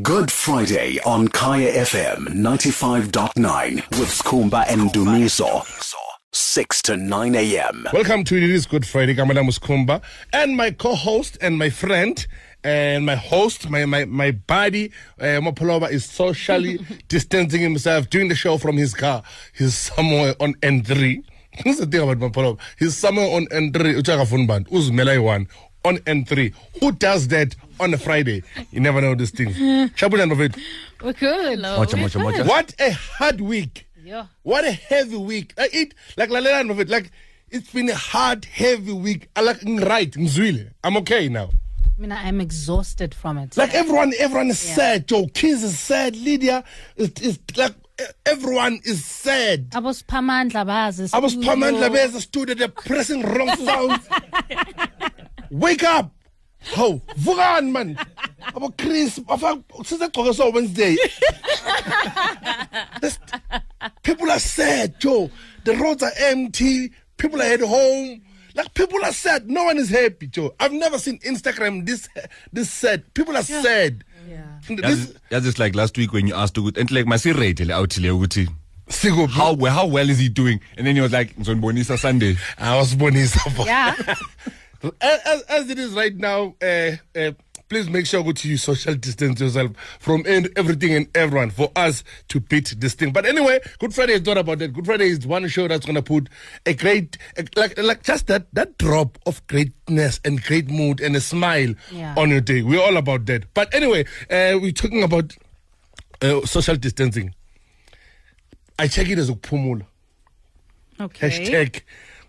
Good Friday on Kaya FM 95.9 with Skhumba and Dumiso. 6 to 9 a.m. Welcome to It Is Good Friday. Kamala Muskumba and my co-host and my friend and my host, my my my buddy, uh, Mopolova is socially distancing himself doing the show from his car. He's somewhere on N3. Here's the thing about Mopolova. He's somewhere on N3. Uchaka Funband. Uzmelai one on N3. Who does that on a Friday? You never know this thing. Shabulan of it. We're good. Mocha, mocha, mocha. What a hard week. Yeah. What a heavy week. Like it like Lalela of it. Like it's been a hard, heavy week. I like right, ngizwile. I'm okay now. I mean, I'm exhausted from it. Like everyone, everyone is sad. Joe Kiz is sad. Lydia is, is like everyone is sad. Abosiphamandla bazi. I was studio. Pamandla Labeza stood they're pressing wrong sounds. Wake up! Ho, vukan man. Abo Chris, afa sizagcoka so Wednesday. People are sad, Joe. The roads are empty. People are at home. Like people are sad. No one is happy, Joe. I've never seen Instagram this this sad. People are sad. Yeah. This That's just like last week when you asked ukuthi and like masirate le out le ukuthi Sigo, how well how well is he doing and then he was like ngizonibonisa Sunday I was born in Yeah. as, as- it is right now, uh, uh, please make sure go to you social distance yourself from everything and everyone for us to beat this thing. But anyway, Good Friday is not about that. Good Friday is one show that's gonna put a great, a, like, like just that that drop of greatness and great mood and a smile Yeah. on your day. We're all about that. But anyway, uh, we're talking about uh, social distancing. I check it as a pumula. Okay. hashtag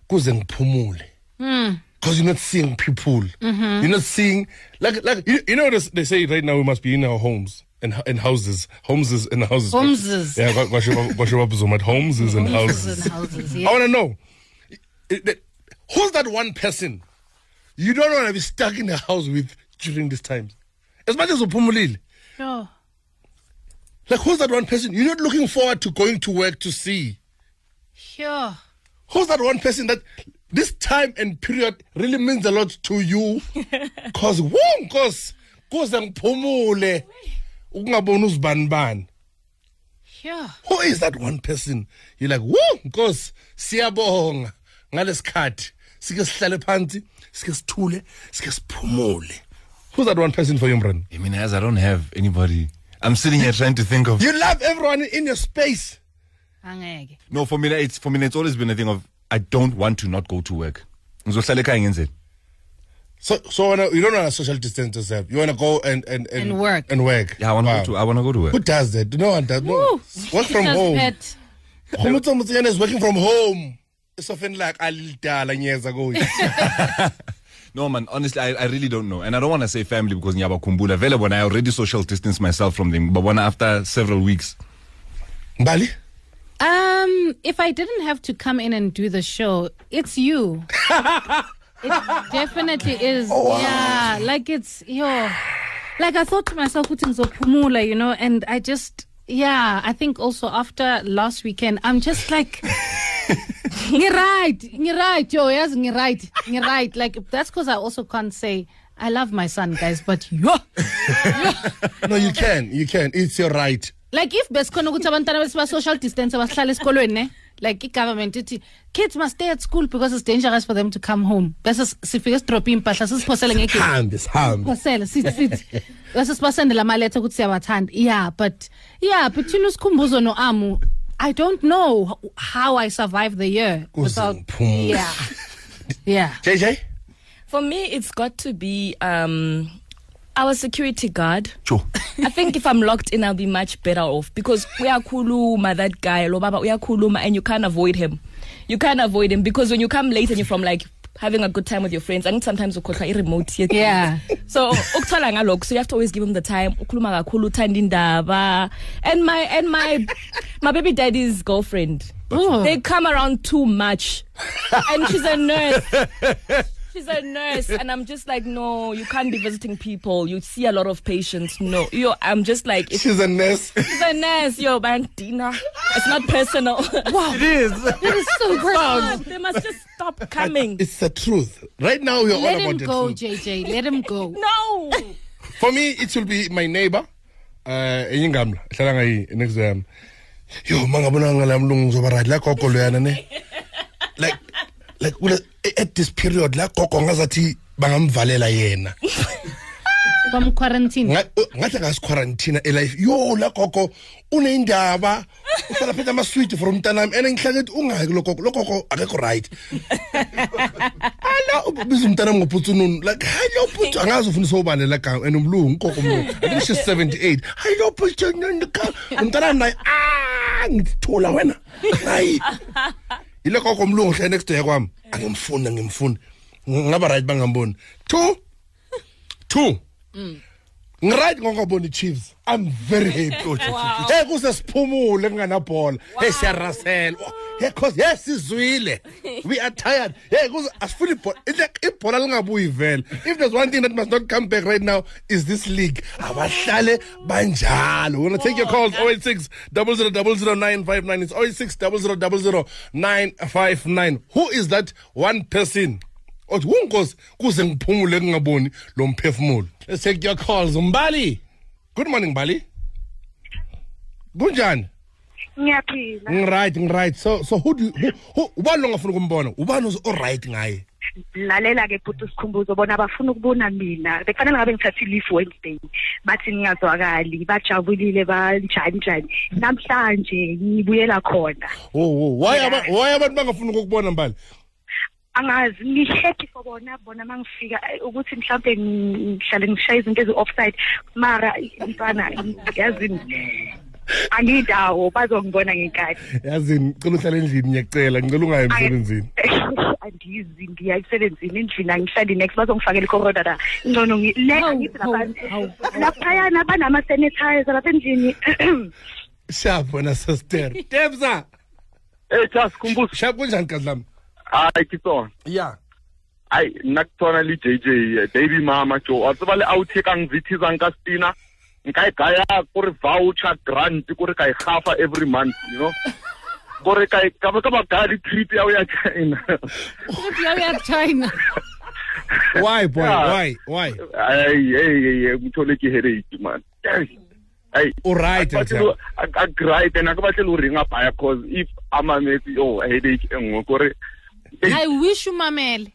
kuze ngiphumule because you're not seeing people. Mm-hmm. You're not seeing like like you, you know this, they say right now we must be in our homes and and houses. Homes and houses. Homeses. yeah kwa- kwasho- kwasho wabuzoma, homes and houses. and houses. I want to know who's that one person? You don't want to be stuck in the house with during this time as much as uphumulile. No. like who's that one person? You're not looking forward to going to work to see. Sure. Who's that one person that this time and period really means a lot to you? Cause woo, cause kuze ngiphumule ukungaboni uzibani bani. Sure. Who is that one person? You're like, woo, cause siyabonga ngalesikhathi sike sihlale phansi, sike sithule, sike siphumule. Who's that one person for you, Mran? I mean as I don't have anybody I'm sitting here trying to think of You love everyone in your space. Angeke. no for me it's for me it's always been a thing of I don't want to not go to work ngizohlala ekhaya ngenzeni So, so wanna, you don't want to social distance yourself. You want to go and and and, And work. and work. yeah I want to Wow. go to I want to go to work Who does that? No one does. No. Work from Just home. pet. Khomotso is working from home. It's often like a little years ago. No man, honestly, I, I really don't know, and I don't want to say family because nyaba kumbula. Vele when I already social distance myself from them, but when after several weeks, Bali? Um, if I didn't have to come in and do the show, it's you. it definitely is. Yeah, like it's your. Like I thought to myself, "Uthi ngizophumula," you know, and I just yeah. I think also after last weekend, I'm just like. you're right, you're right, yo, yes, right, you're right. Like that's because I also can't say I love my son, guys, but yo, No, you can. You can. It's your right. Like if besikhona ukuthi abantwana besiba social distance basihlala esikolweni ne? Like i-government ithi kids must stay at school because it's dangerous for them to come home. Bese s- sifike sidrophe impahla sisiphosele ngegate Hand is hand. phosele sithi sithi. Bese sibasendela amaletha ukuthi siyabathanda. Yeah but yeah between usikhumbuzo no-amu i don't know how i survived the year without yeah. Yeah. JJ? For me, it's got to be um, our security guard. Sure. I think if I'm locked in, I'll be much better off because we are kuluma, that guy, lo baba, we are kuluma, and you can't avoid him. You can't avoid him because when you come late and you're from like having a good time with your friends, I think sometimes ukhohlwa i-remote here. Yeah. So ukuthola ngalokho, so you have to always give him the time. Ukhuluma kakhulu uthanda indaba. And my and my my baby daddy's girlfriend. Ooh. They come around too much. and she's a nurse. She's a nurse, and I'm just like, no, you can't be visiting people. You see a lot of patients. No, yo, I'm just like, it's She's a nurse. she's a nurse, yo, man, Dina. It's not personal. wow It is. it is so personal they must just stop coming. It's the truth. Right now, we're let all him about the go truth. jj let him go No. For me, it will be my neighbor. eh enye ingamla hlala ngayi next yami yo mangabona ngala mlungu ngizoba right la gogo loyana ne like like kule at this period la gogo ngazathi bangamvalela yena. From quarantine. Nga- uh, ngathi angasiquarantina elife. Yo la gogo uneyindaba uhlala phethe amaswiti from mntanami and ngihlakethi ungaki lo gogo. Lo gogo akekho right. Ala ubiza umntanami ngoputsununu like hayi lo putsu angazi ufundisa ubani la gama and umlungu ugogo umlungu. I think she's 78 hayi lo putsu umntanami naye ah ngithula wena. Hayi. Yile gogo umlungu hlale next day kwami. Angimfuni angimfuni. Ngaba right bangamboni. Two. Two. Ngiright ngongaboni chiefs. I'm very happy. Hey kuse siphumule kunganabhola hey siyarasela. Oh, cause yes sizwile. We are tired. Hey kuze asifuni ibhola Ile- ibhola lingabuyi vele. If there's one thing that must not come back right now is this league. Abahlale banjalo. We want to take your calls? 086 00959 it's 086 00959 who is that one person? Othi wunkosi kuze ngiphumule ngingaboni lo mphefumulo? Let's take your calls. Mbali good morning mbali. Kunjani ngiyaphila. Ngiright ngiright. So so who do you, who, who ubani lo ngafuna ukumbona? Ubani oz- oright ngaye? Lalela-ke bhuti sikhumbuzo bona bafuna ukubona mina. Bekufanele ngabe ngithathe i-leave wednesday. Bathi ngingazwakali bajabulile banjani njani. Namhlanje ngibuyela khona. Oh, oh. why aba- why abantu bangafuna ukukubona mbali angazi ngi-happy for bona bona uma ngifika eh, ukuthi mhlawumbe ngihlale ngishaye izinto ezi-offside. Mara mfana yazini angidawo bazongibona ngekati yazi ngicela uhlala endlini ngiyakucela ngicela ungayi emsebenzini andizi ngiya emsebenzini endlini angihlali next bazongifakela ikoroda la ngcono le angithi laphayana banama-sanitizer lapha endlini shap wena sister tebsa Eh Charles Kumbuso. Shap kunjani kadlami? Hayi kitsona. Yeah. Hayi nakutona li JJ baby mama Joe. Atsiba le out ka ngizithiza nka Stina. Nka e gaya ko re voucher grant ko re ka e gafa every month, you know. Ko re ka ka ba ka ba ka di trip ya o ya China. Trip ya ya China. why boy Yeah. why why Ai hey hey mthole ke headache man. Hey. o right Batle a great and akabatle lo ringa baya cause if amametse oh headache nngwe ko I wish you mamele.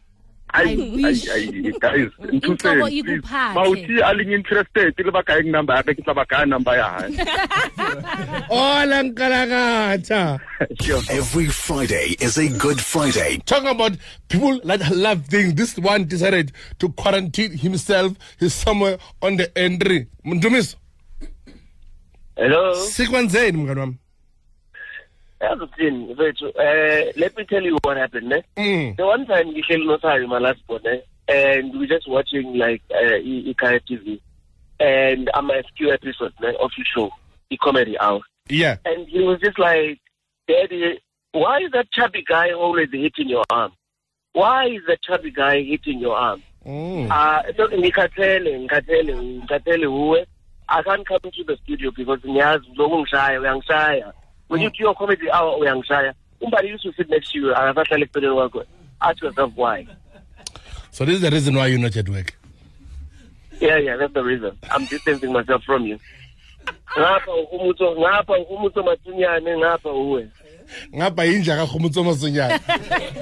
Ay, I wish. ay, ay, guys, Inhloko nthuseng, please. ikuphathe. Mawuthi aling interested le ba kae number ya ke tla ba kae number ya hae. ola nkalakatha Every Friday is a Good Friday. talking about people that love things. This one decided to quarantine himself. He's somewhere on the entry. Mndumiso, Hello. sikwenzeni mngani wami? Yazi ukuthini mfethu eh let me tell you what happened ne. Mm. The one time ngihleli noSayo my last born eh and we just watching like uh, i- iKaya TV and I'm a few episodes ne, of your show, the comedy hour. Yeah. And he was just like, Daddy, why is that chubby guy always hitting your arm? Why is that chubby guy hitting your arm? Mm. Uh, so ngikhathele ngikhathele ngikhathele I can't come to the studio because ngiyazi lokungishaya uyangishaya when you do your comedy ah, oh, hour uyangishaya umbali used to sit next to you akasahlala eceleni kwakho ask yourself why So this is the reason why you're not at work. yeah yeah that's the reason I'm distancing myself from you ngapha umuntu ngapha umuntu mathunyane ngapha uwe Ngapha yinja kakhumutso masonyana.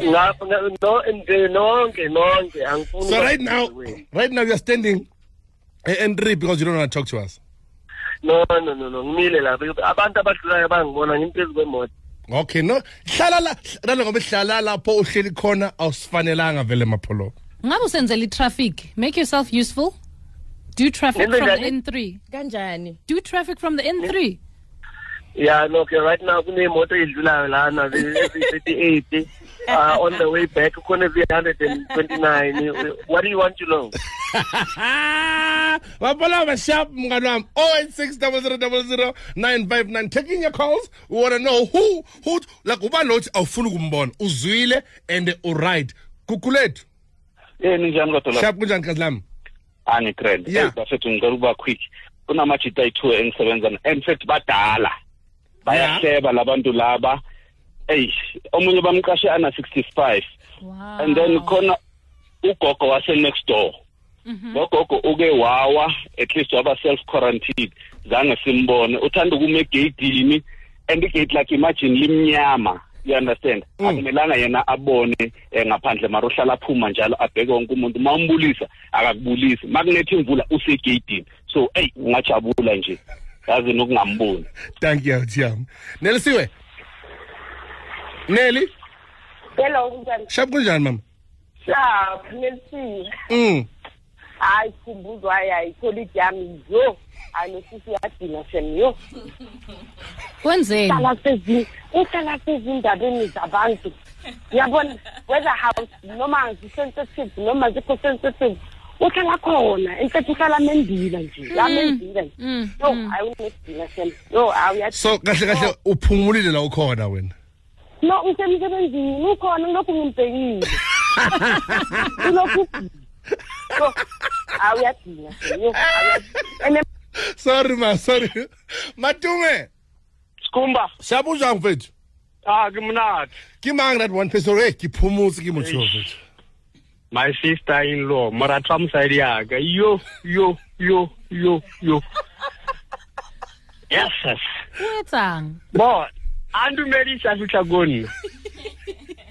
ngapha no nonke nonke angifuni So right now, right now you're standing entry because you don't want to talk to us. No no no no ngimile lapha abantu abadlulayo bangibona ngimphezulu kwemoto Okay, no. Hlala la, hlala ngoba hlala lapho uhleli khona awusifanelanga vele mapholo. Ngabe usenzela i-traffic. Make yourself useful. Do traffic Ngenze from the njani? N3. Kanjani? Do traffic from the N3. Yeah, no, okay, right now kunemoto edlulayo lana eziyi-38 uh, on the way back kukhona eziyi-129 what do you want to know Mapholo ba sharp mngani wami. 0860000959 taking your calls. We want to know who who like ubani lothi awufuna ukumbona. Uzwile and u right. Kukulethu. Eh ninjani kodwa la? Sharp kunjani kazi lami? Angitrend. Yeah. Bafethu ngicela ukuba quick. Kunamajita ayi-two engisebenza na- and futhi badala. Bayahleba labantu laba. Ey, omunye bamqashe ana 65 Wow. and then khona ugogo wase next door. Lo gogo uke wawa at least waba self quarantined. zange simbone. Uthanda ukuma egeyidini and igate lakhe imagine limnyama. You understand? Akumelanga yena abone eh, ngaphandle mara uhlala aphuma njalo abheke wonke umuntu. Ma umbulisa akakubulisi. Ma kunetha imvula usegeyidini. So eyi ungajabula nje. Yazi nokungamboni thank you tiyam nelisiwe neli? Hello kunjani? Shap kunjani mama? Sharp nelisiwe mm. Hayi kumbuzwa hayi hayi ikholidi yami yo. Hayi nosisi yadina shem yo. Kwenzeni? uhlala sezi uhlala sezindabeni zabantu. Uyabona whether house noma zi-sensitive noma zikho sensitive uhlala khona. Entethe uhlala mendila nje yamendila nje. Mm, yo mm. hayi unesidina shem. Yo hayi so kahle kahle uphumulile la ukhona wena? no ngisemsebenzini ukhona ngilokhu ngimbhekile. Ulokhu awuyadina sorry ma sorry. Matume! Sikhumba. Siyabuzwa mfethu. Ah kimnati kimang that one person hey kiphumutse ke motho mfethu. My sister in law moratwa mosadi yaka yo yo yo yo yo. Yes yes. Bo etsang? Bo, andumedi sa fihla konna.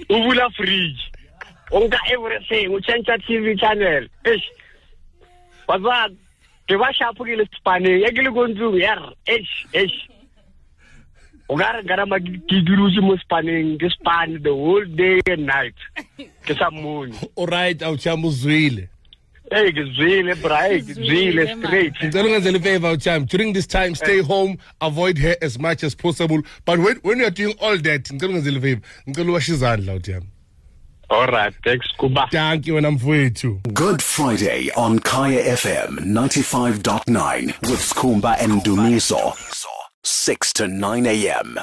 O bula fridge. O nka everything, o change TV channel. Eish. What's ke ba sharp ke le spaneng ya ke le ko ntlong ya re eish eish o ka re nkarama ke dulutse mo spaneng ke span the whole day and night ke sa mmone alright awucham uzwile Hey, ke zwile bra, hey, ke zwile Zwile, man. straight. ngicela ungenzele ifavor awucham during this time eh. stay home avoid her as much as possible but when, when you're doing all that ngicela ungenzele ifavor ngicela uwashe izandla awucham All right, thanks Kuba. thank you and I'm wena mfowethu Good Friday on Kaya FM 95.9 with Skhumba and Dumiso. 6 to 9 a.m.